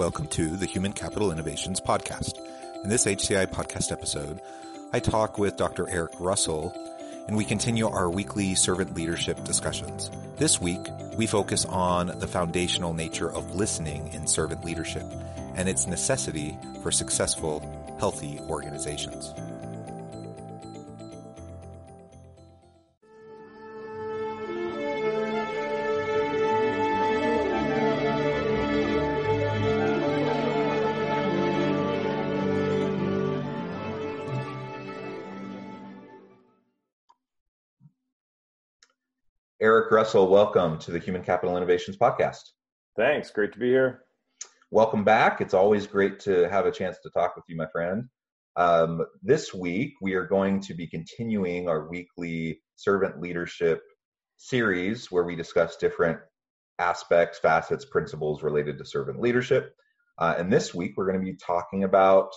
Welcome to the Human Capital Innovations Podcast. In this HCI podcast episode, I talk with Dr. Eric Russell and we continue our weekly servant leadership discussions. This week, we focus on the foundational nature of listening in servant leadership and its necessity for successful, healthy organizations. Russell, welcome to the Human Capital Innovations Podcast. Thanks. Great to be here. Welcome back. It's always great to have a chance to talk with you, my friend. Um, this week, we are going to be continuing our weekly servant leadership series where we discuss different aspects, facets, principles related to servant leadership. Uh, and this week, we're going to be talking about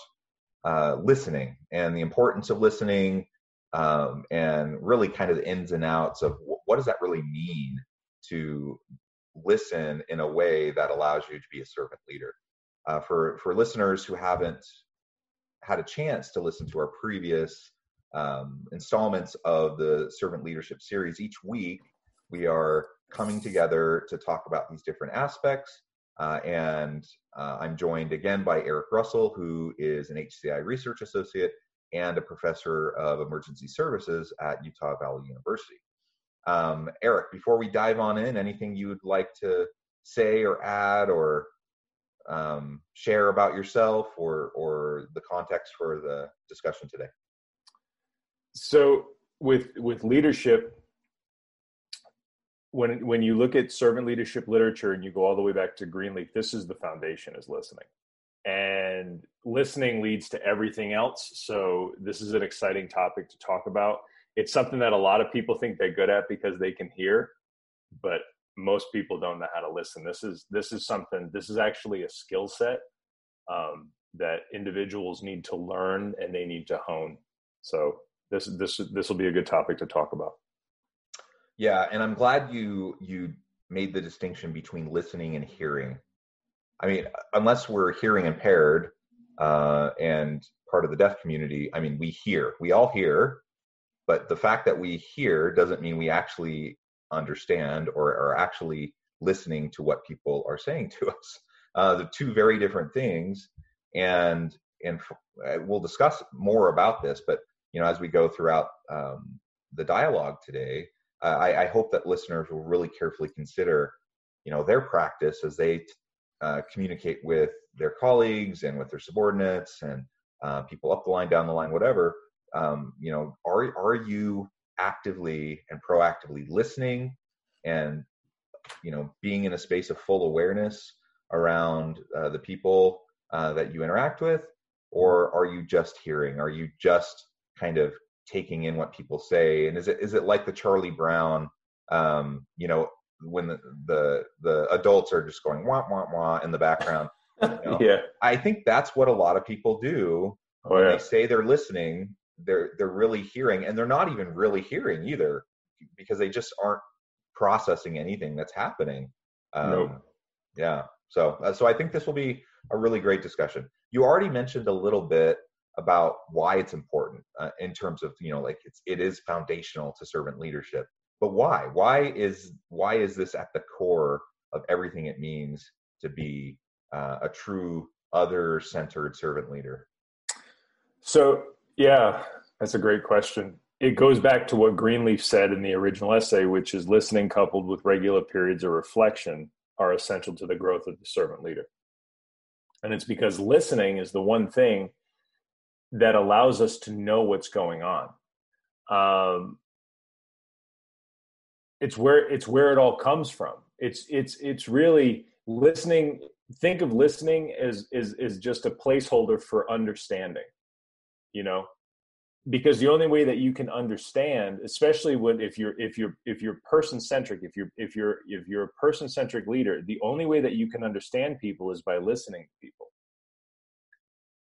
uh, listening and the importance of listening um, and really kind of the ins and outs of what does that really mean to listen in a way that allows you to be a servant leader. Uh, for for listeners who haven't had a chance to listen to our previous um, installments of the servant leadership series, each week we are coming together to talk about these different aspects. Uh, and uh, I'm joined again by Eric Russell, who is an HCI research associate and a professor of emergency services at Utah Valley University. Um, Eric, before we dive on in, anything you would like to say or add or um, share about yourself or or the context for the discussion today? So, with with leadership, when when you look at servant leadership literature and you go all the way back to Greenleaf, this is the foundation: is listening, and listening leads to everything else. So, this is an exciting topic to talk about it's something that a lot of people think they're good at because they can hear, but most people don't know how to listen. This is this is something. This is actually a skill set um, that individuals need to learn and they need to hone. So this this this will be a good topic to talk about. Yeah, and I'm glad you you made the distinction between listening and hearing. I mean, unless we're hearing impaired uh, and part of the deaf community, I mean, we hear. We all hear, but the fact that we hear doesn't mean we actually understand or are actually listening to what people are saying to us. Uh, the two very different things, and and uh, we'll discuss more about this. But you know, as we go throughout um, the dialogue today, uh, I, I, hope that listeners will really carefully consider, you know, their practice as they uh, communicate with their colleagues and with their subordinates and uh, people up the line, down the line, whatever um, you know are are you actively and proactively listening and you know being in a space of full awareness around uh, the people uh, that you interact with? Or are you just hearing? Are you just kind of taking in what people say? And is it is it like the charlie brown um, you know when the, the the adults are just going wah wah wah in the background you know? yeah i think that's what a lot of people do oh, when yeah. they say they're listening they're they're really hearing and they're not even really hearing either because they just aren't processing anything that's happening um, nope. yeah so uh, so i think this will be a really great discussion you already mentioned a little bit about why it's important uh, in terms of you know like it's it is foundational to servant leadership but why why is why is this at the core of everything it means to be uh, a true other centered servant leader so yeah, that's a great question. It goes back to what Greenleaf said in the original essay, which is listening coupled with regular periods of reflection are essential to the growth of the servant leader. And it's because listening is the one thing that allows us to know what's going on. Um, it's where it's where it all comes from. It's it's it's really listening think of listening as is is just a placeholder for understanding you know? Because the only way that you can understand especially when if you're if you're if you're person centric if you're if you're if you're a person centric leader the only way that you can understand people is by listening to people.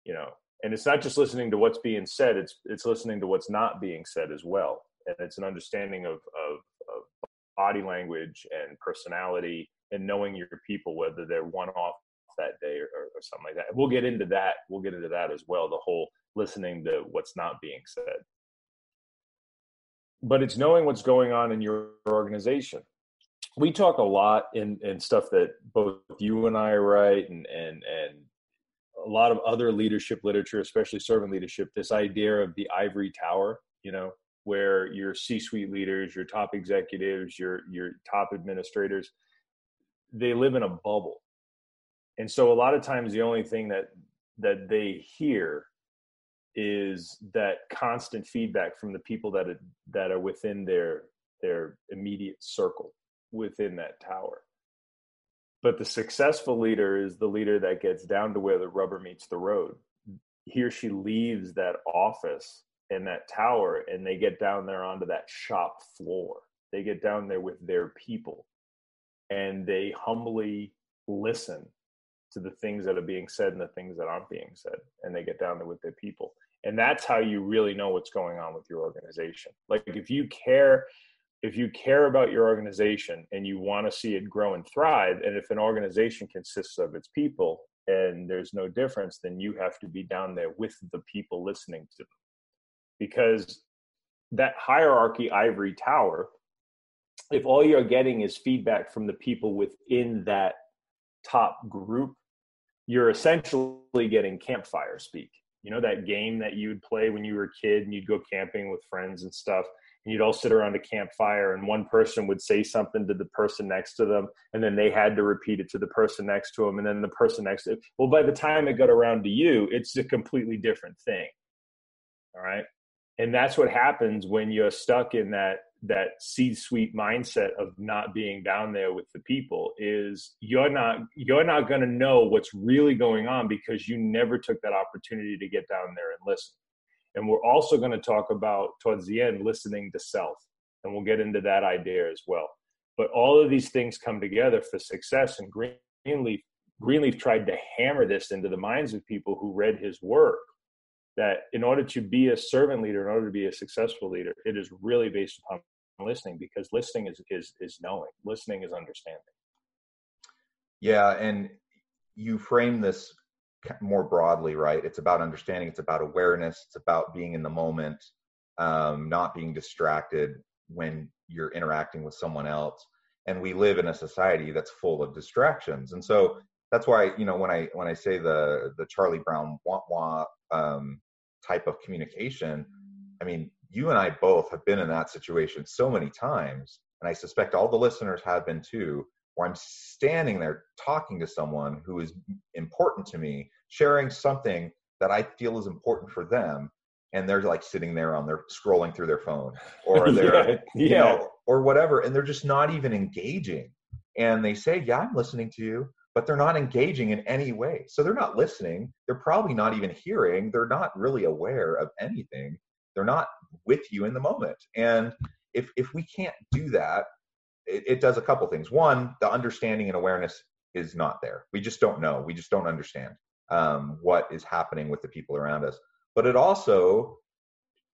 You know? And it's not just listening to what's being said it's it's listening to what's not being said as well. And it's an understanding of of, of body language and personality and knowing your people whether they're one off that day or, or, something like that. We'll get into that we'll get into that as well the whole listening to what's not being said. But it's knowing what's going on in your organization. We talk a lot in, in stuff that both you and i write and and and a lot of other leadership literature especially servant leadership this idea of the ivory tower you know where your c-suite leaders your top executives your your top administrators they live in a bubble. And so a lot of times the only thing that that they hear is that constant feedback from the people that are, that are within their their immediate circle within that tower. But the successful leader is the leader that gets down to where the rubber meets the road. He or she leaves that office and that tower and they get down there onto that shop floor. They get down there with their people and they humbly listen to the things that are being said and the things that aren't being said and they get down there with their people. And that's how you really know what's going on with your organization. Like if you care if you care about your organization and you want to see it grow and thrive and if an organization consists of its people and there's no difference then you have to be down there with the people listening to them because that hierarchy ivory tower if all you're getting is feedback from the people within that top group you're essentially getting campfire speak. You know that game that you'd play when you were a kid and you'd go camping with friends and stuff, and you'd all sit around a campfire, and one person would say something to the person next to them, and then they had to repeat it to the person next to them, and then the person next to them. Well, by the time it got around to you, it's a completely different thing. All right. And that's what happens when you're stuck in that that c-suite mindset of not being down there with the people is you're not you're not going to know what's really going on because you never took that opportunity to get down there and listen. And we're also going to talk about towards the end listening to self. And we'll get into that idea as well. But all of these things come together for success and greenleaf greenleaf tried to hammer this into the minds of people who read his work that in order to be a servant leader in order to be a successful leader it is really based upon listening because listening is is is knowing. Listening is understanding. Yeah and you frame this more broadly right? It's about understanding it's about awareness it's about being in the moment um, not being distracted when you're interacting with someone else. And we live in a society that's full of distractions. And so that's why you know when i when i say the the charlie brown wah, wah, um, type of communication i mean you and I both have been in that situation so many times, and I suspect all the listeners have been too, where I'm standing there talking to someone who is important to me, sharing something that I feel is important for them, and they're like sitting there on their scrolling through their phone or they're yeah, you yeah. know or whatever, and they're just not even engaging. And they say, "Yeah, I'm listening to you." But they're not engaging in any way. So they're not listening. They're probably not even hearing. They're not really aware of anything they're not with you in the moment and if if we can't do that it, it does a couple things one the understanding and awareness is not there we just don't know we just don't understand um, what is happening with the people around us but it also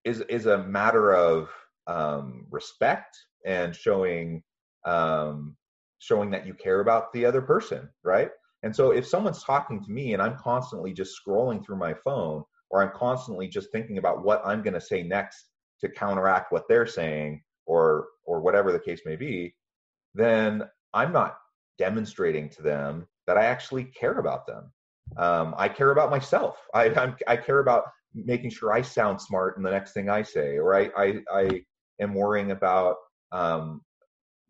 is is a matter of um, respect and showing um, showing that you care about the other person right and so if someone's talking to me and i'm constantly just scrolling through my phone or I'm constantly just thinking about what I'm going to say next to counteract what they're saying or or whatever the case may be, then I'm not demonstrating to them that I actually care about them. Um, I care about myself. I I'm, i care about making sure I sound smart in the next thing I say, or I I, I am worrying about um,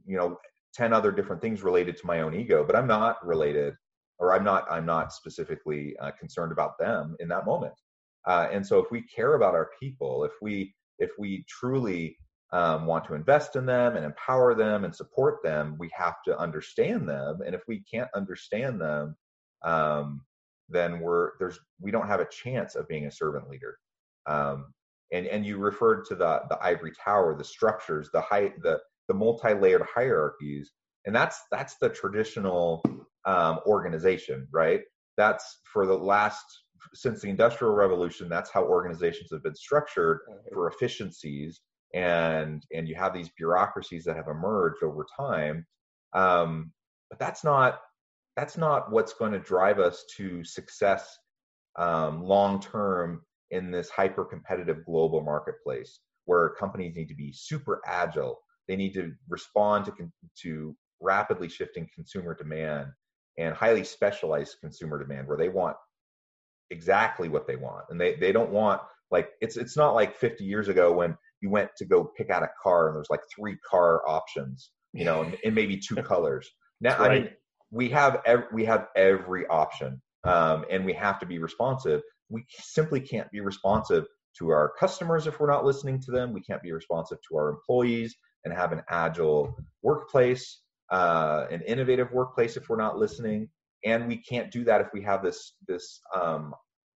you know ten other different things related to my own ego, but I'm not related, or I'm not I'm not specifically uh, concerned about them in that moment. Uh, and so if we care about our people, if we if we truly um, want to invest in them and empower them and support them, we have to understand them. And if we can't understand them, um, then we're there's we don't have a chance of being a servant leader. Um, and and you referred to the the ivory tower, the structures, the height the the multi-layered hierarchies, and that's that's the traditional um, organization, right? That's for the last since the industrial revolution. That's how organizations have been structured for efficiencies and and you have these bureaucracies that have emerged over time um, but that's not that's not what's going to drive us to success um, long term in this hyper competitive global marketplace where companies need to be super agile they need to respond to to rapidly shifting consumer demand and highly specialized consumer demand where they want exactly what they want and they they don't want like it's it's not like 50 years ago when you went to go pick out a car and there's like three car options, you know, and, and maybe two colors. Now, right. I mean, we have ev- we have every option, um, and we have to be responsive. We simply can't be responsive to our customers if we're not listening to them. We can't be responsive to our employees and have an agile workplace, uh, an innovative workplace if we're not listening. And we can't do that if we have this this um,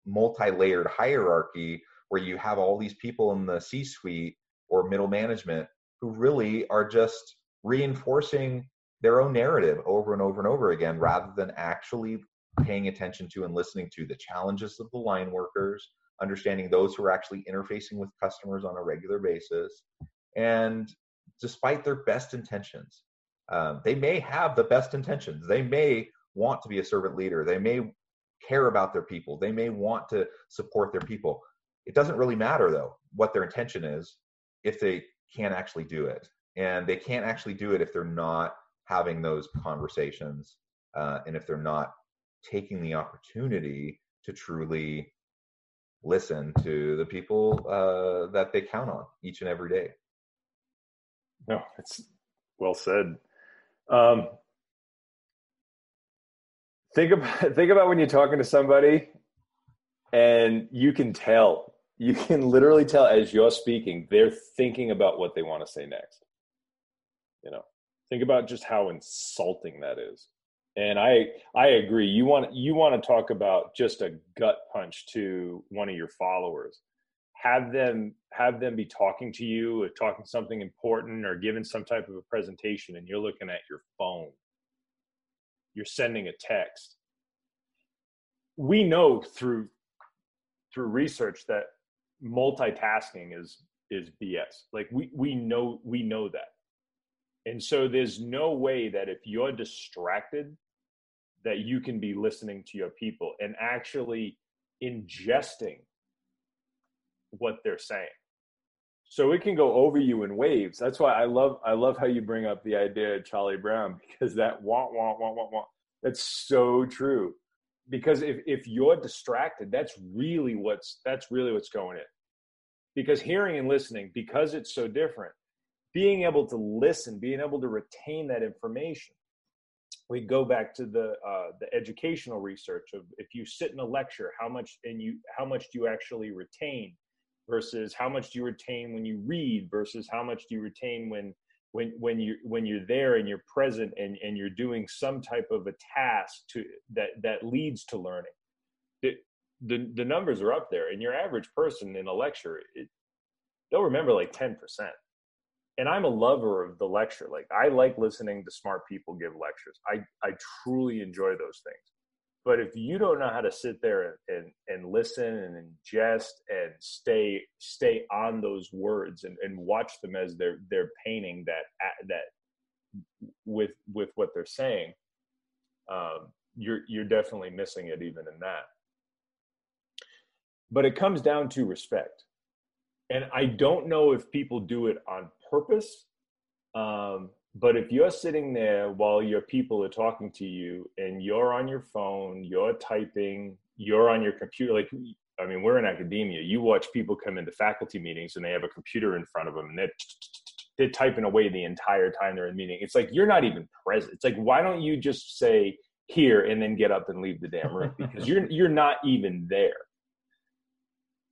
multi-layered hierarchy where you have all these people in the C suite or middle management who really are just reinforcing their own narrative over and over and over again rather than actually paying attention to and listening to the challenges of the line workers, understanding those who are actually interfacing with customers on a regular basis. And despite their best intentions, um, they may have the best intentions. They may want to be a servant leader. They may care about their people. They may want to support their people. It doesn't really matter though what their intention is if they can't actually do it, and they can't actually do it if they're not having those conversations uh, and if they're not taking the opportunity to truly listen to the people uh, that they count on each and every day. No, it's well said. Um, think about think about when you're talking to somebody and you can tell you can literally tell as you're speaking, they're thinking about what they want to say next. You know, think about just how insulting that is. And I I agree. You want you want to talk about just a gut punch to one of your followers. Have them have them be talking to you, or talking something important, or giving some type of a presentation, and you're looking at your phone. You're sending a text. We know through through research that multitasking is is BS. Like we we know we know that. And so there's no way that if you're distracted that you can be listening to your people and actually ingesting what they're saying. So it can go over you in waves. That's why I love I love how you bring up the idea of Charlie Brown because that wah wah wah wah wah that's so true because if if you're distracted that's really what's that's really what's going in because hearing and listening because it's so different being able to listen being able to retain that information we go back to the uh, the educational research of if you sit in a lecture how much and you how much do you actually retain versus how much do you retain when you read versus how much do you retain when when when you when you're there and you're present and and you're doing some type of a task to that that leads to learning. The the, the numbers are up there and your average person in a lecture it, they'll remember like 10% and i'm a lover of the lecture. Like i like listening to smart people give lectures. I i truly enjoy those things but if you don't know how to sit there and, and, listen and ingest and stay stay on those words and, and watch them as they're they're painting that that with with what they're saying, um, you're you're definitely missing it even in that. But it comes down to respect, and I don't know if people do it on purpose. Um, but if you're sitting there while your people are talking to you and you're on your phone, you're typing, you're on your computer, like, I mean, we're in academia. You watch people come into faculty meetings and they have a computer in front of them and they're, they're typing away the entire time they're in meeting. It's like, you're not even present. It's like, why don't you just say here and then get up and leave the damn room? Because you're, you're not even there.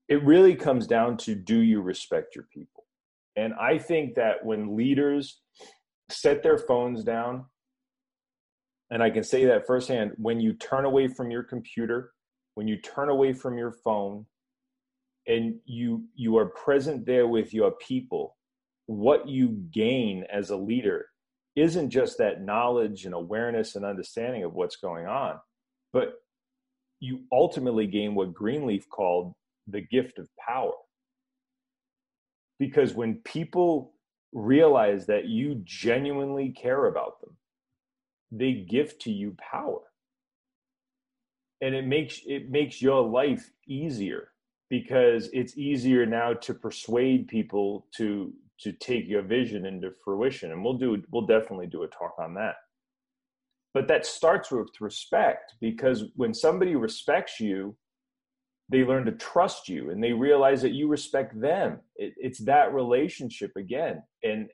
It really comes down to do you respect your people? And I think that when leaders set their phones down, and I can say that firsthand, when you turn away from your computer, when you turn away from your phone, and you you are present there with your people, what you gain as a leader isn't just that knowledge and awareness and understanding of what's going on, but you ultimately gain what Greenleaf called the gift of power. Because when people realize that you genuinely care about them, they give to you power. And it makes it makes your life easier because it's easier now to persuade people to to take your vision into fruition. And we'll do we'll definitely do a talk on that. But that starts with respect because when somebody respects you they learn to trust you and they realize that you respect them. It, it's that relationship again. And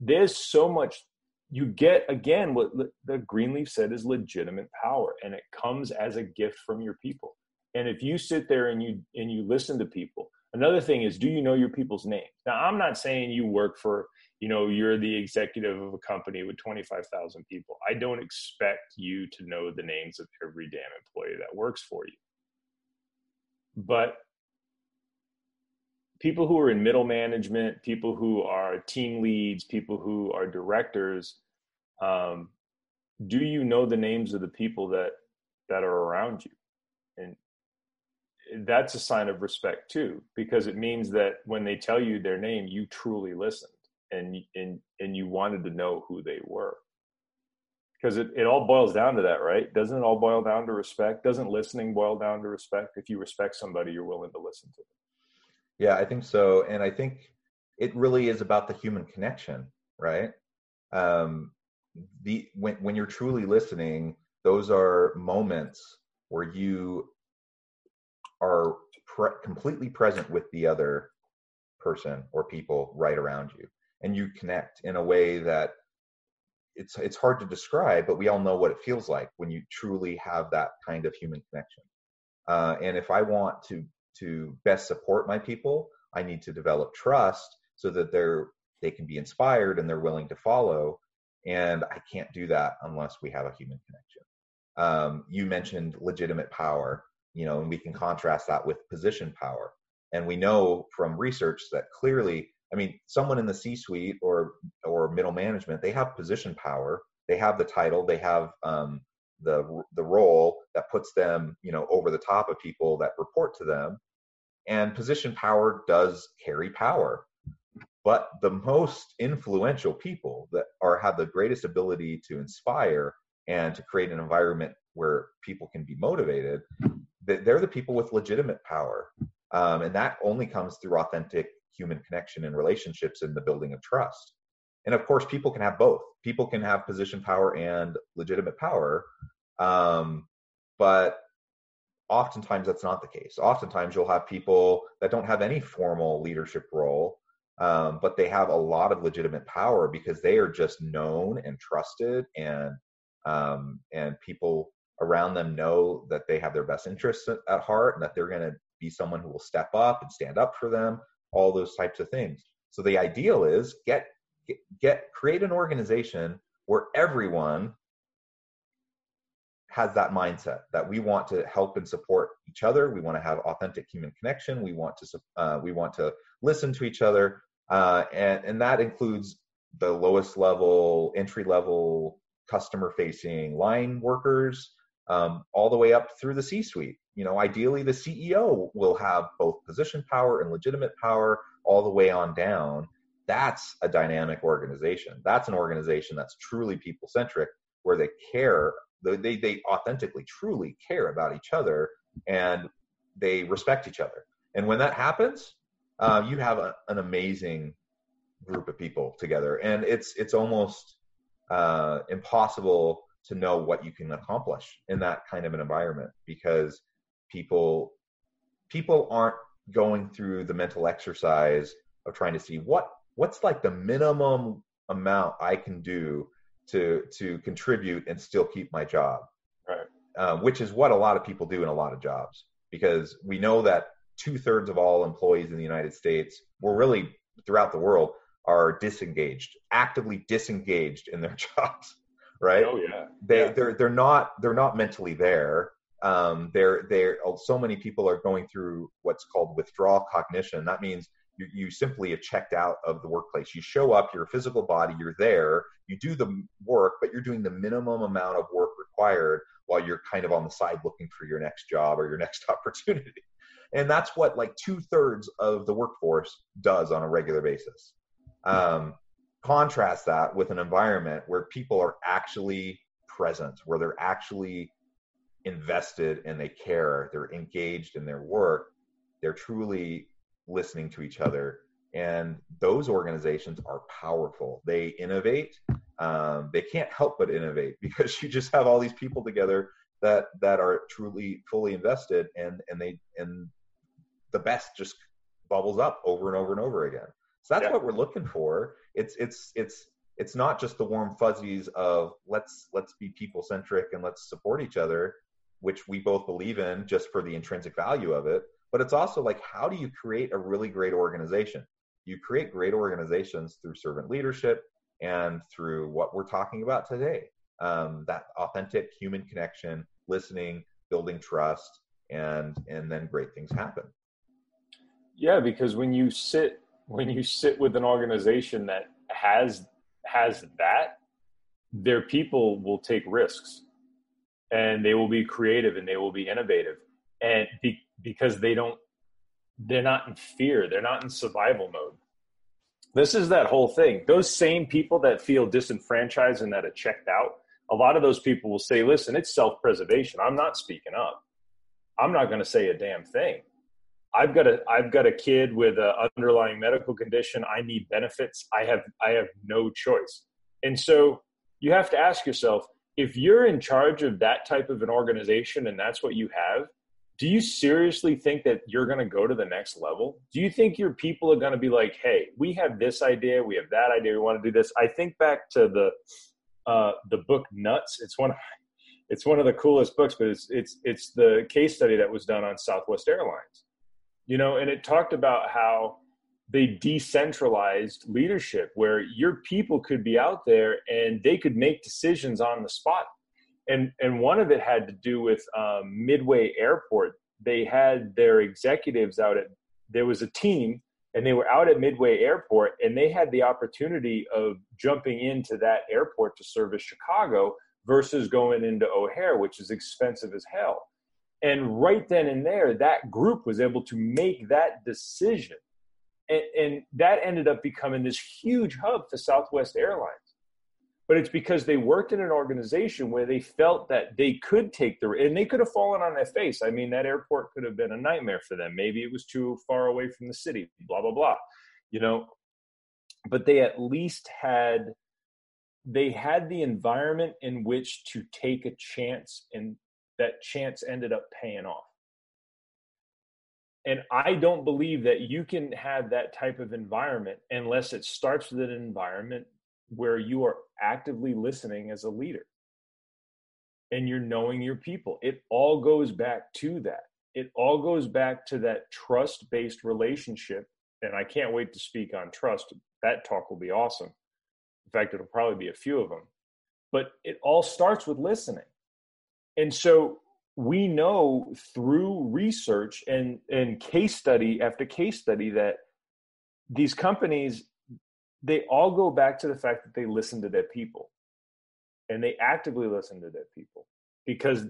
there's so much you get again what the greenleaf said is legitimate power and it comes as a gift from your people. And if you sit there and you and you listen to people another thing is do you know your people's names now i'm not saying you work for you know you're the executive of a company with 25,000 people. I don't expect you to know the names of every damn employee that works for you but people who are in middle management people who are team leads people who are directors um, do you know the names of the people that that are around you? And that's a sign of respect too because it means that when they tell you their name you truly listened and and and you wanted to know who they were because it, it all boils down to that right? Doesn't it all boil down to respect? Doesn't listening boil down to respect? If you respect somebody you're willing to listen to them. Yeah i think so. And i think it really is about the human connection right? Um the when when you're truly listening those are moments where you are pre- completely present with the other person or people right around you. And you connect in a way that it's it's hard to describe but we all know what it feels like when you truly have that kind of human connection. Uh, and if i want to to best support my people i need to develop trust so that they're they can be inspired and they're willing to follow and i can't do that unless we have a human connection. Um, you mentioned legitimate power you know and we can contrast that with position power. And we know from research that clearly I mean, someone in the C-suite or or middle management, they have position power. They have the title. They have um, the the role that puts them, you know, over the top of people that report to them. And position power does carry power. But the most influential people that are have the greatest ability to inspire and to create an environment where people can be motivated, they're the people with legitimate power. Um, and that only comes through authentic human connection and relationships and the building of trust. And of course, people can have both. People can have position power and legitimate power, um, but oftentimes that's not the case. Oftentimes, you'll have people that don't have any formal leadership role, um, but they have a lot of legitimate power because they are just known and trusted, and um, and people around them know that they have their best interests at heart and that they're going to be someone who will step up and stand up for them all those types of things. So the ideal is get get, create an organization where everyone has that mindset that we want to help and support each other. We want to have authentic human connection. We want to uh, we want to listen to each other, uh, and and that includes the lowest level, entry level, customer facing line workers, um, all the way up through the C-suite you know, ideally the CEO will have both position power and legitimate power all the way on down. That's a dynamic organization. That's an organization that's truly people centric, where they care, they, they authentically, truly care about each other and they respect each other. And when that happens, uh, you have a, an amazing group of people together, and it's it's almost uh, impossible to know what you can accomplish in that kind of an environment because people people aren't going through the mental exercise of trying to see what what's like the minimum amount I can do to to contribute and still keep my job, right? Uh, which is what a lot of people do in a lot of jobs because we know that two thirds of all employees in the United States were really throughout the world are disengaged, actively disengaged in their jobs, right? Oh yeah. They yeah. they're they're not they're not mentally there. Um, they're they're oh, so many people are going through what's called withdrawal cognition. That means you, you simply are checked out of the workplace. You show up, you're physical body, you're there, you do the work, but you're doing the minimum amount of work required while you're kind of on the side looking for your next job or your next opportunity. And that's what like two thirds of the workforce does on a regular basis. Um, contrast that with an environment where people are actually present, where they're actually invested and they care, they're engaged in their work, they're truly listening to each other. And those organizations are powerful. They innovate. Um, they can't help but innovate because you just have all these people together that that are truly fully invested, and and they and the best just bubbles up over and over and over again. So that's yeah. what we're looking for. It's it's it's it's not just the warm fuzzies of let's let's be people centric and let's support each other, which we both believe in just for the intrinsic value of it. But it's also like how do you create a really great organization? You create great organizations through servant leadership and through what we're talking about today. Um, that authentic human connection, listening, building trust, and and then great things happen. Yeah, because when you sit when you sit with an organization that has has that, their people will take risks and they will be creative and they will be innovative. And be, because they don't they're not in fear. They're not in survival mode. This is that whole thing. Those same people that feel disenfranchised and that are checked out a lot of those people will say listen it's self-preservation. I'm not speaking up. I'm not going to say a damn thing. I've got a I've got a kid with an underlying medical condition. I need benefits. I have I have no choice. And so you have to ask yourself if you're in charge of that type of an organization and that's what you have, do you seriously think that you're going to go to the next level? Do you think your people are going to be like, "Hey, we have this idea, we have that idea, we want to do this." I think back to the uh, the book Nuts. It's one of it's one of the coolest books, but it's it's it's the case study that was done on Southwest Airlines you know, and it talked about how they decentralized leadership where your people could be out there and they could make decisions on the spot. And, and one of it had to do with um, Midway Airport. They had their executives out at, there was a team and they were out at Midway Airport and they had the opportunity of jumping into that airport to service Chicago versus going into O'Hare, which is expensive as hell. And right then and there, that group was able to make that decision. And, and, that ended up becoming this huge hub for Southwest Airlines. But it's because they worked in an organization where they felt that they could take the, and they could have fallen on their face. I mean, that airport could have been a nightmare for them. Maybe it was too far away from the city, blah, blah, blah, you know. But they at least had, they had the environment in which to take a chance and that chance ended up paying off. And I don't believe that you can have that type of environment unless it starts with an environment where you are actively listening as a leader and you're knowing your people. It all goes back to that. It all goes back to that trust based relationship. And I can't wait to speak on trust. That talk will be awesome. In fact, it'll probably be a few of them. But it all starts with listening and so we know through research and and case study after case study that these companies they all go back to the fact that they listen to their people. And they actively listen to their people. Because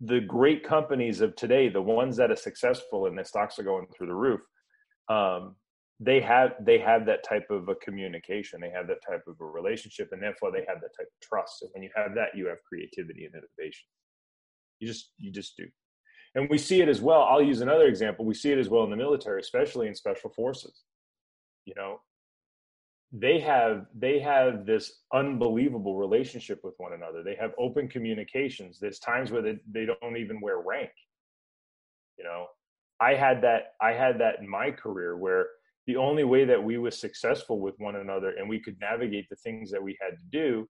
the great companies of today the ones that are successful and their stocks are going through the roof um, they have they have that type of a communication. They have that type of a relationship. And therefore they have that type of trust. And when you have that you have creativity and innovation you just you just do. And we see it as well. I'll use another example. We see it as well in the military, especially in special forces. You know, they have they have this unbelievable relationship with one another. They have open communications. There's times where they, they don't even wear rank. You know, I had that I had that in my career where the only way that we were successful with one another and we could navigate the things that we had to do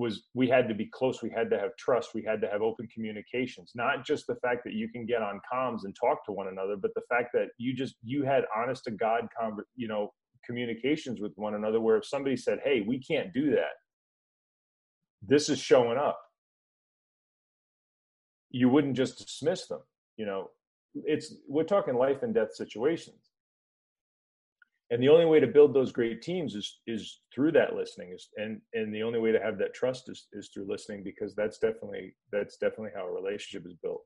was we had to be close we had to have trust we had to have open communications not just the fact that you can get on comms and talk to one another but the fact that you just you had honest to god you know communications with one another where if somebody said, "Hey, we can't do that," this is showing up. You wouldn't just dismiss them. You know, it's we're talking life and death situations and the only way to build those great teams is is through that listening is and and the only way to have that trust is is through listening because that's definitely that's definitely how a relationship is built.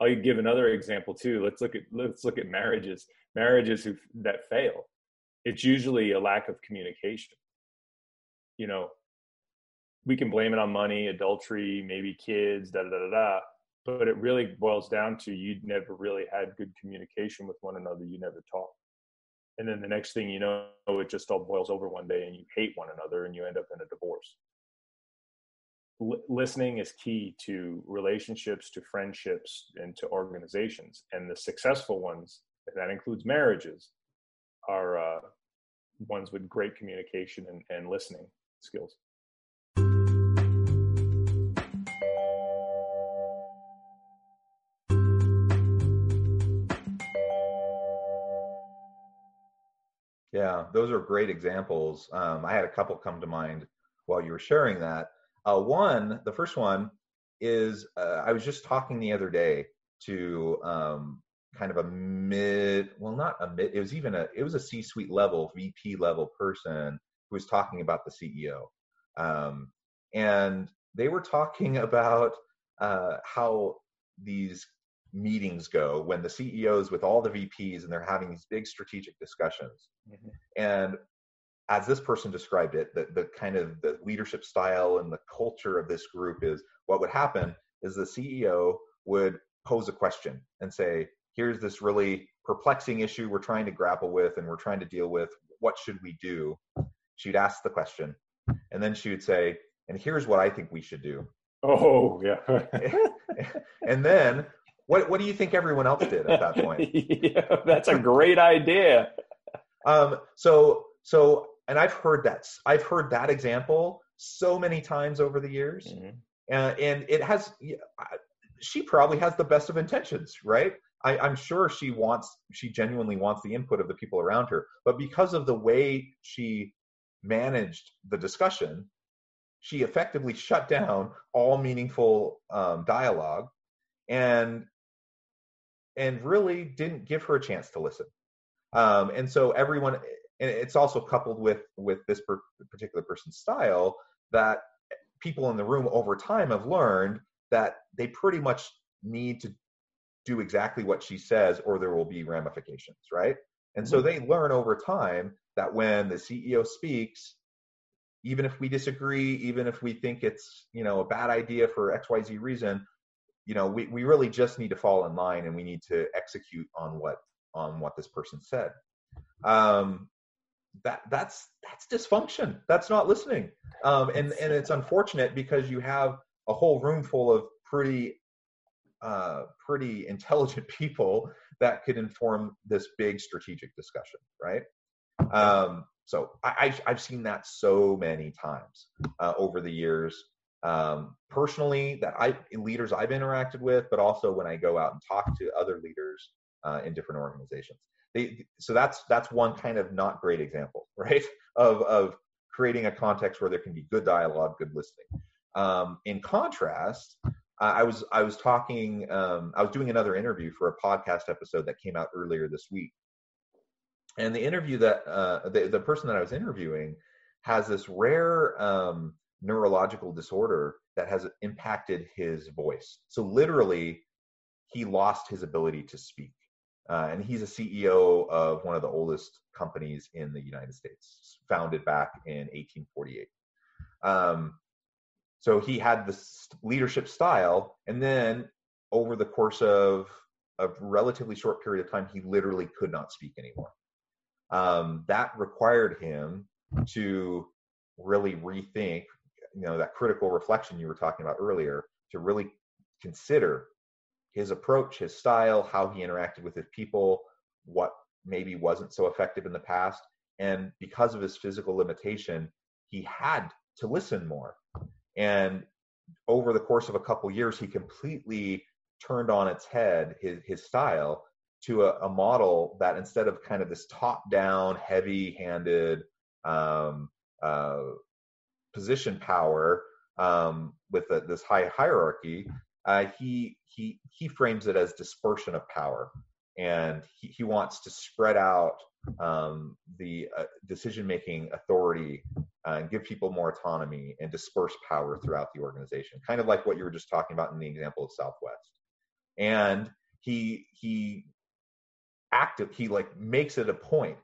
I'll give another example too. Let's look at let's look at marriages marriages who that fail. It's usually a lack of communication. You know we can blame it on money adultery maybe kids da da da da but it really boils down to you never really had good communication with one another. You never talked and then the next thing you know it just all boils over one day and you hate one another and you end up in a divorce. L- listening is key to relationships to friendships and to organizations. And the successful ones that includes marriages are uh, ones with great communication and, and listening skills Yeah, those are great examples. Um, I had a couple come to mind while you were sharing that. Uh, one, the first one is uh, I was just talking the other day to um, kind of a mid, well, not a mid, it was even a, it was a C-suite level, VP level person who was talking about the CEO, um, and they were talking about uh, how these meetings go when the CEOs with all the VPs and they're having these big strategic discussions. Mm-hmm. And as this person described it, the, the kind of the leadership style and the culture of this group is what would happen is the CEO would pose a question and say, here's this really perplexing issue we're trying to grapple with and we're trying to deal with. What should we do? She'd ask the question. And then she would say, and here's what I think we should do. Oh, yeah. and then what What do you think everyone else did at that point? yeah, that's a great idea. Um, so so, and I've heard that I've heard that example so many times over the years, mm-hmm. uh, and it has. She probably has the best of intentions, right? I, I'm sure she wants, she genuinely wants the input of the people around her, but because of the way she managed the discussion, she effectively shut down all meaningful um, dialogue and and really didn't give her a chance to listen. Um, and so everyone, and it's also coupled with with this per, particular person's style that people in the room over time have learned that they pretty much need to do exactly what she says or there will be ramifications, right? And so mm-hmm. they learn over time that when the CEO speaks, even if we disagree, even if we think it's, you know, a bad idea for XYZ reason, you know we, we really just need to fall in line and we need to execute on what on what this person said. Um that that's that's dysfunction. That's not listening. Um and and it's unfortunate because you have a whole room full of pretty uh pretty intelligent people that could inform this big strategic discussion right? Um so I, I've seen that so many times uh, over the years um, personally that I leaders I've interacted with, but also when I go out and talk to other leaders uh, in different organizations. They, so that's that's one kind of not great example, right? Of of creating a context where there can be good dialogue, good listening. Um, in contrast, I was I was talking um, I was doing another interview for a podcast episode that came out earlier this week, and the interview that uh, the the person that I was interviewing has this rare um, neurological disorder that has impacted his voice. So literally, he lost his ability to speak. Uh, and he's a CEO of one of the oldest companies in the United States, founded back in 1848. Um, so he had this leadership style, and then over the course of a relatively short period of time, he literally could not speak anymore. Um, that required him to really rethink you know that critical reflection you were talking about earlier to really consider his approach his style how he interacted with his people what maybe wasn't so effective in the past. And because of his physical limitation he had to listen more. And over the course of a couple years he completely turned on its head his, his style to a, a model that instead of kind of this top down, heavy handed um, uh, position power um, with a, this high hierarchy, uh, he he he frames it as dispersion of power, and he, he wants to spread out um, the uh, decision making authority uh, and give people more autonomy and disperse power throughout the organization, kind of like what you were just talking about in the example of Southwest. And he he active he like makes it a point,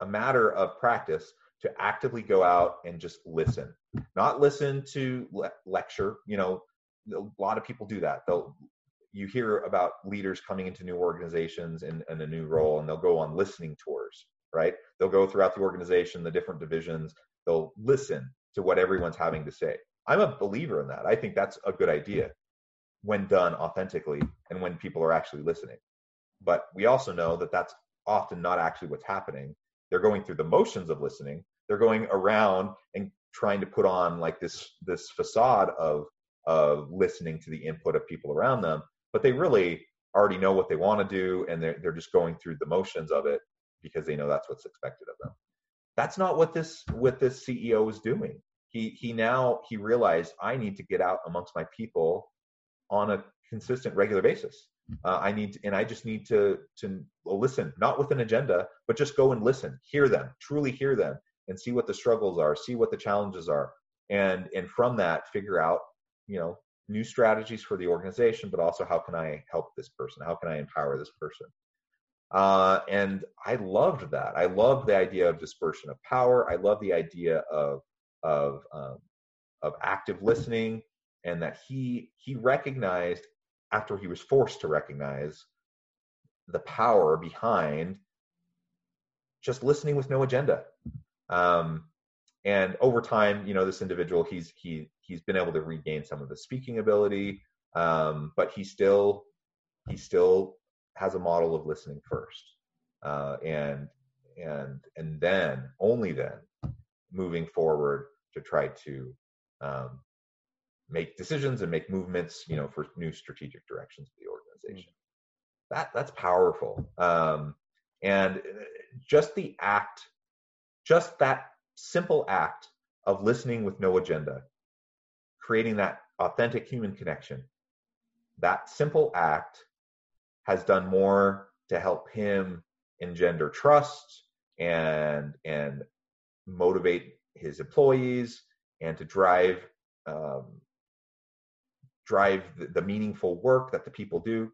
a matter of practice to actively go out and just listen, not listen to le- lecture. You know, a lot of people do that. They'll you hear about leaders coming into new organizations in, in, a new role and they'll go on listening tours right? They'll go throughout the organization the different divisions. They'll listen to what everyone's having to say. I'm a believer in that. I think that's a good idea when done authentically and when people are actually listening. But we also know that that's often not actually what's happening. They're going through the motions of listening they're going around and trying to put on like this this facade of of listening to the input of people around them but they really already know what they want to do and they're, they're just going through the motions of it because they know that's what's expected of them. That's not what this what this ceo is doing. He he now he realized i need to get out amongst my people on a consistent regular basis. Uh, i need to, and i just need to to listen not with an agenda but just go and listen hear them truly hear them and see what the struggles are see what the challenges are and and from that figure out you know new strategies for the organization, but also how can I help this person? How can I empower this person? Uh, and I loved that. I loved the idea of dispersion of power. I love the idea of of um, of active listening, and that he he recognized after he was forced to recognize the power behind just listening with no agenda. Um, and over time, you know, this individual he's he he's been able to regain some of the speaking ability, um, but he still he still has a model of listening first, uh, and and and then only then moving forward to try to um, make decisions and make movements, you know, for new strategic directions of the organization. Mm-hmm. That that's powerful, um, and uh, just the act, just that simple act of listening with no agenda creating that authentic human connection. That simple act has done more to help him engender trust and and motivate his employees and to drive um, drive the, the meaningful work that the people do.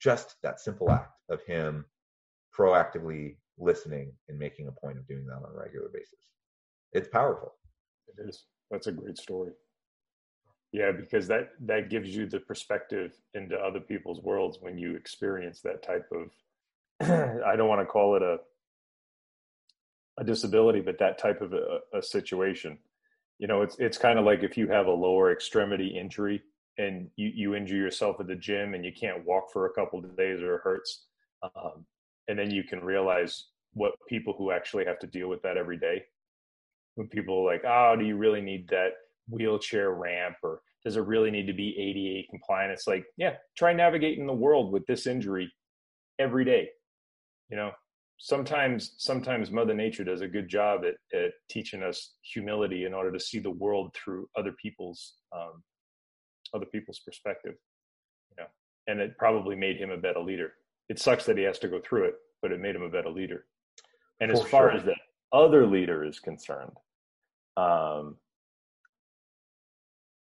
Just that simple act of him proactively listening and making a point of doing that on a regular basis. It's powerful. It is. That's a great story. Yeah, because that that gives you the perspective into other people's worlds when you experience that type of I don't want to call it a a disability, but that type of a, a situation. You know, it's it's kind of like if you have a lower extremity injury and you, you injure yourself at the gym and you can't walk for a couple of days or it hurts. Um, and then you can realize what people who actually have to deal with that every day. When people are like, oh, do you really need that wheelchair ramp or does it really need to be ADA compliant? It's like, yeah, try navigating the world with this injury every day. You know, sometimes sometimes Mother Nature does a good job at, at teaching us humility in order to see the world through other people's um, other people's perspective. You know, and it probably made him a better leader. It sucks that he has to go through it, but it made him a better leader. And For as far sure. as the other leader is concerned, um,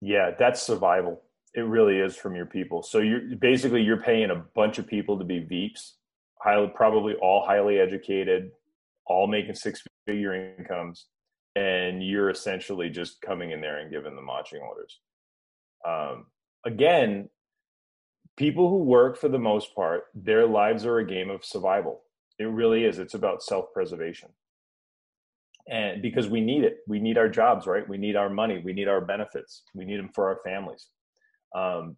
yeah, that's survival. It really is from your people. So you're basically you're paying a bunch of people to be VEEPs, highly probably all highly educated, all making six figure incomes, and you're essentially just coming in there and giving the marching orders. Um, again, people who work for the most part, their lives are a game of survival. It really is. It's about self preservation and because we need it. We need our jobs right? We need our money. We need our benefits. We need them for our families. Um,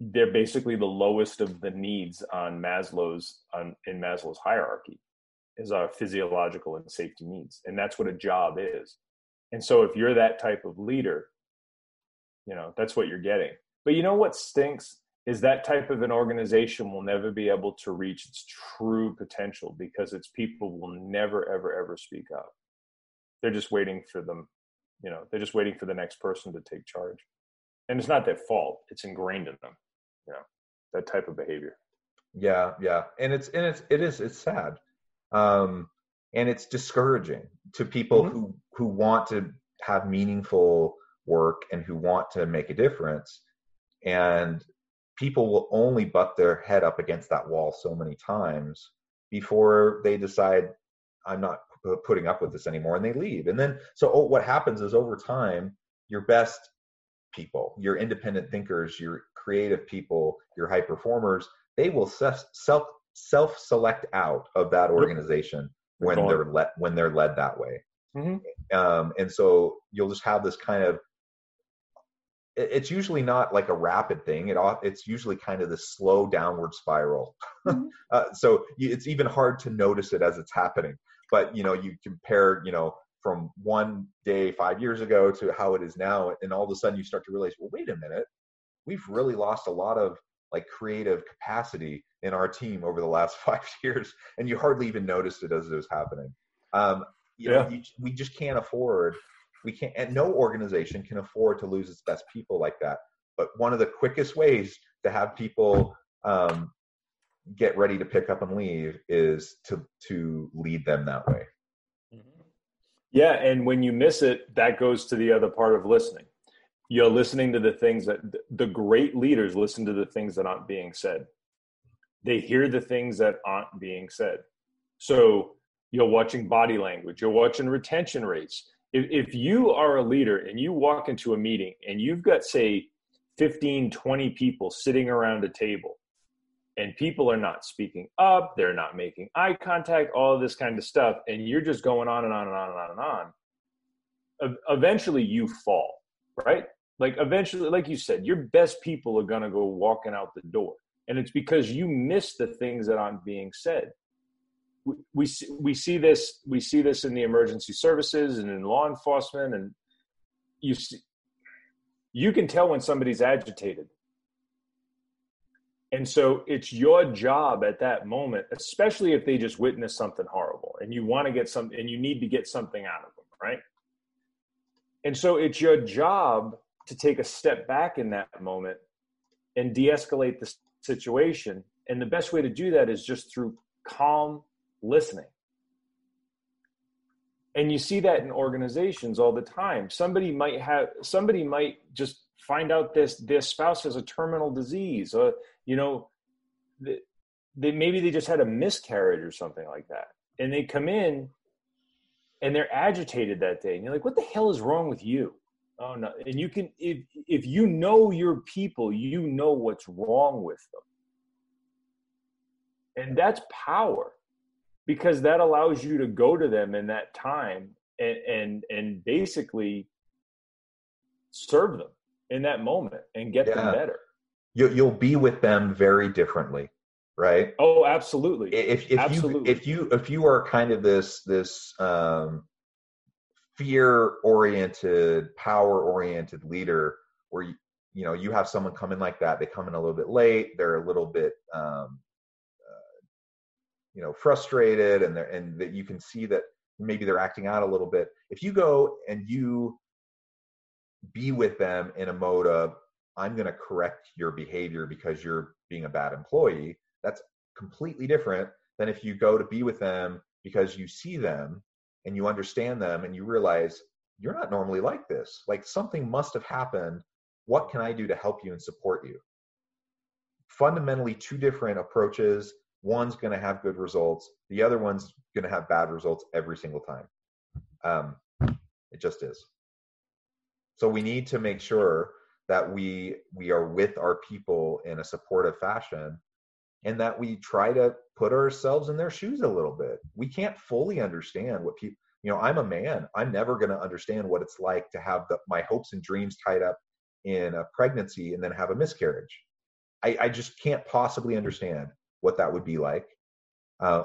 they're basically the lowest of the needs on maslow's on in maslow's hierarchy is our physiological and safety needs. And that's what a job is. And so if you're that type of leader you know that's what you're getting. But you know what stinks is that type of an organization will never be able to reach its true potential because its people will never ever ever speak up. They're just waiting for them you know they're just waiting for the next person to take charge. And it's not their fault it's ingrained in them you know that type of behavior. Yeah yeah. And it's and it's it is it's sad. Um and it's discouraging to people mm-hmm. who who want to have meaningful work and who want to make a difference. And people will only butt their head up against that wall so many times before they decide i'm not putting up with this anymore and they leave. And then so oh, what happens is over time your best people your independent thinkers your creative people your high performers they will self self select out of that organization when they're led when they're led that way. Mm-hmm. um, and so you'll just have this kind of it's usually not like a rapid thing. It it's usually kind of the slow downward spiral. Mm-hmm. uh, so it's even hard to notice it as it's happening. But you know, you compare, you know, from one day five years ago to how it is now, and all of a sudden you start to realize, well, wait a minute, we've really lost a lot of like creative capacity in our team over the last five years, and you hardly even noticed it as it was happening. Um, you yeah. know, you, we just can't afford we can't and no organization can afford to lose its best people like that. But one of the quickest ways to have people um, get ready to pick up and leave is to to lead them that way. Mm-hmm. yeah and when you miss it that goes to the other part of listening. You're listening to the things that the great leaders listen to the things that aren't being said. They hear the things that aren't being said. So you're watching body language you're watching retention rates if, if you are a leader and you walk into a meeting and you've got say 15 20 people sitting around a table and people are not speaking up they're not making eye contact all this kind of stuff and you're just going on and on and on and on and on eventually you fall right? Like eventually like you said your best people are going to go walking out the door. And it's because you miss the things that aren't being said we we see this we see this in the emergency services and in law enforcement and you see, you can tell when somebody's agitated. And so it's your job at that moment especially if they just witness something horrible and you want to get some and you need to get something out of them right? And so it's your job to take a step back in that moment and de-escalate the situation. And the best way to do that is just through calm listening. And you see that in organizations all the time. Somebody might have somebody might just find out this this spouse has a terminal disease or you know they, they maybe they just had a miscarriage or something like that. And they come in and they're agitated that day and you're like what the hell is wrong with you? Oh no. And you can if if you know your people, you know what's wrong with them. And that's power because that allows you to go to them in that time and and, and basically serve them in that moment and get yeah. them better. You, you'll be with them very differently, right? Oh, absolutely. If if absolutely. you if you if you are kind of this this um, fear oriented, power oriented leader, where you, you know you have someone come in like that, they come in a little bit late, they're a little bit um, you know frustrated and they're and that you can see that maybe they're acting out a little bit if you go and you be with them in a mode of i'm going to correct your behavior because you're being a bad employee that's completely different than if you go to be with them because you see them and you understand them and you realize you're not normally like this. Like something must have happened. What can i do to help you and support you? Fundamentally two different approaches one's going to have good results the other one's going to have bad results every single time. Um, it just is. So we need to make sure that we we are with our people in a supportive fashion and that we try to put ourselves in their shoes a little bit. We can't fully understand what people you know i'm a man. I'm never going to understand what it's like to have the, my hopes and dreams tied up in a pregnancy and then have a miscarriage. I, I just can't possibly understand what that would be like. Uh,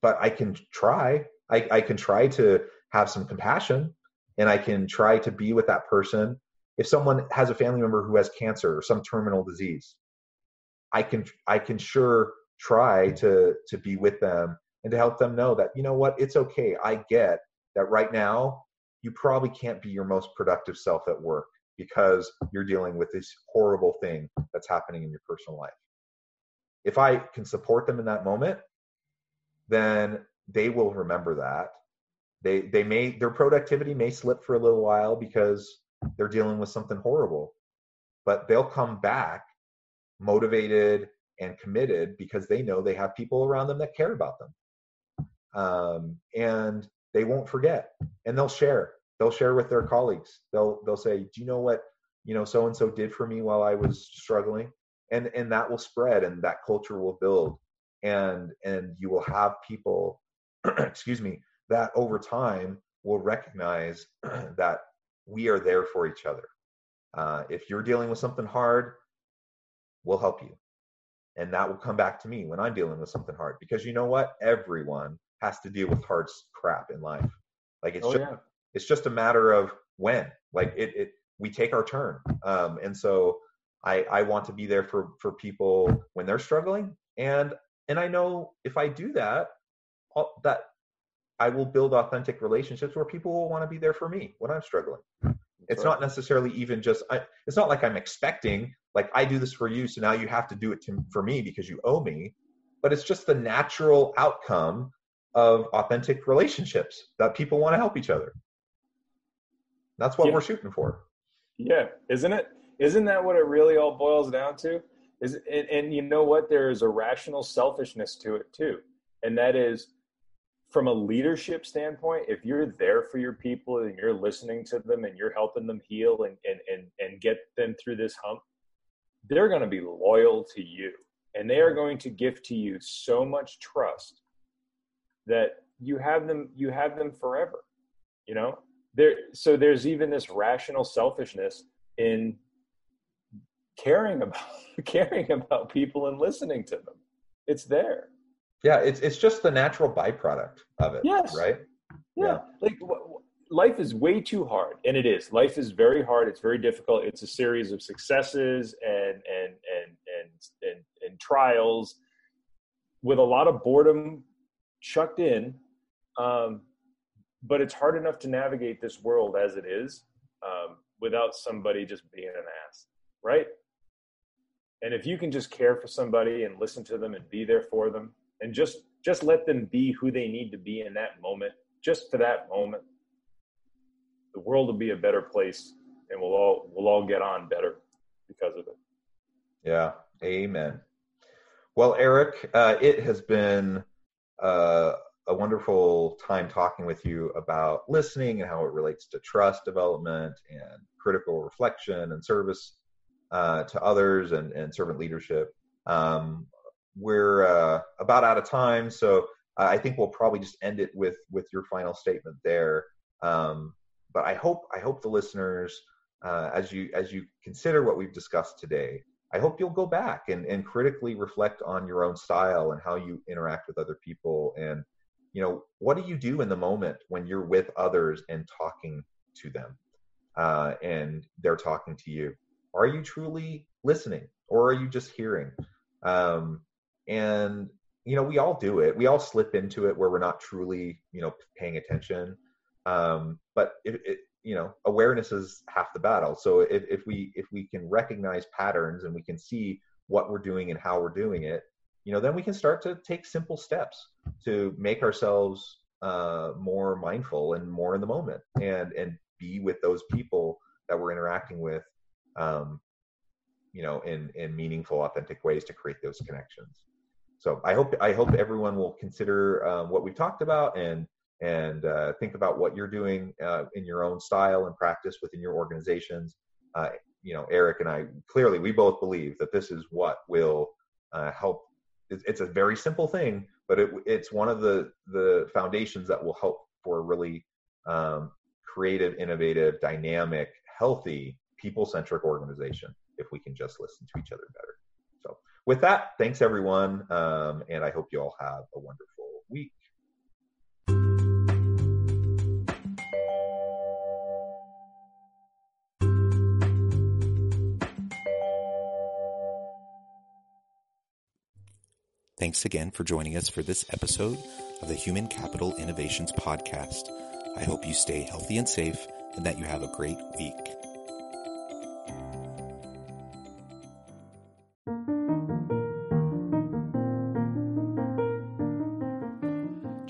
but I can try. I, I can try to have some compassion and I can try to be with that person if someone has a family member who has cancer or some terminal disease, I can I can sure try to to be with them and to help them know that you know what it's okay. I get that right now you probably can't be your most productive self at work because you're dealing with this horrible thing that's happening in your personal life. If I can support them in that moment, then they will remember that. They they may their productivity may slip for a little while because they're dealing with something horrible. But they'll come back motivated and committed because they know they have people around them that care about them. Um, and they won't forget and they'll share they'll share with their colleagues they'll they'll say do you know what you know so and so did for me while i was struggling and and that will spread and that culture will build and and you will have people excuse me that over time will recognize that we are there for each other. Uh, if you're dealing with something hard we'll help you. And that will come back to me when i'm dealing with something hard because you know what? Everyone has to deal with hard crap in life. Like it's oh, just yeah. it's just a matter of when. Like it, it we take our turn. Um, and so i i want to be there for for people when they're struggling. And and i know if i do that I'll, that i will build authentic relationships where people will want to be there for me when i'm struggling. It's not necessarily even just I, it's not like i'm expecting like i do this for you so now you have to do it to, for me because you owe me. But it's just the natural outcome of authentic relationships that people want to help each other. That's what yeah. we're shooting for. Yeah isn't it isn't that what it really all boils down to? Is and, and you know what? There is a rational selfishness to it too. And that is from a leadership standpoint, if you're there for your people and you're listening to them and you're helping them heal and, and, and, and get them through this hump, they're going to be loyal to you. And they are going to give to you so much trust that you have them you have them forever you know? There so there's even this rational selfishness in caring about caring about people and listening to them. It's there. Yeah it's it's just the natural byproduct of it yes. right? Yeah, yeah. like life is way too hard and it is. Life is very hard. It's very difficult. It's a series of successes and and and and and, and trials with a lot of boredom chucked in um, but it's hard enough to navigate this world as it is um, without somebody just being an ass right and if you can just care for somebody and listen to them and be there for them and just just let them be who they need to be in that moment just for that moment the world will be a better place and we'll all we'll all get on better because of it. Yeah. Amen. Well eric uh, it has been uh, a wonderful time talking with you about listening and how it relates to trust development and critical reflection and service uh, to others and, and servant leadership. Um, we're uh, about out of time, so I think we'll probably just end it with with your final statement there. Um, but I hope I hope the listeners, uh, as you as you consider what we've discussed today, I hope you'll go back and, and critically reflect on your own style and how you interact with other people. And you know what do you do in the moment when you're with others and talking to them uh, and they're talking to you are you truly listening or are you just hearing? Um, and you know we all do it. We all slip into it where we're not truly you know paying attention. Um, but it, it, you know awareness is half the battle. So if, if we if we can recognize patterns and we can see what we're doing and how we're doing it you know then we can start to take simple steps to make ourselves uh, more mindful and more in the moment and and be with those people that we're interacting with um, you know in in meaningful authentic ways to create those connections so I hope I hope everyone will consider um, what we've talked about and and uh, think about what you're doing uh, in your own style and practice within your organizations. Uh, you know, Eric and I clearly we both believe that this is what will uh, help. It's, it's, a very simple thing, but it, it's one of the the foundations that will help for really um, creative, innovative, dynamic, healthy, people centric organization if we can just listen to each other better. So, with that, thanks everyone. Um, and I hope you all have a wonderful week. Thanks again for joining us for this episode of the Human Capital Innovations Podcast. I hope you stay healthy and safe and that you have a great week.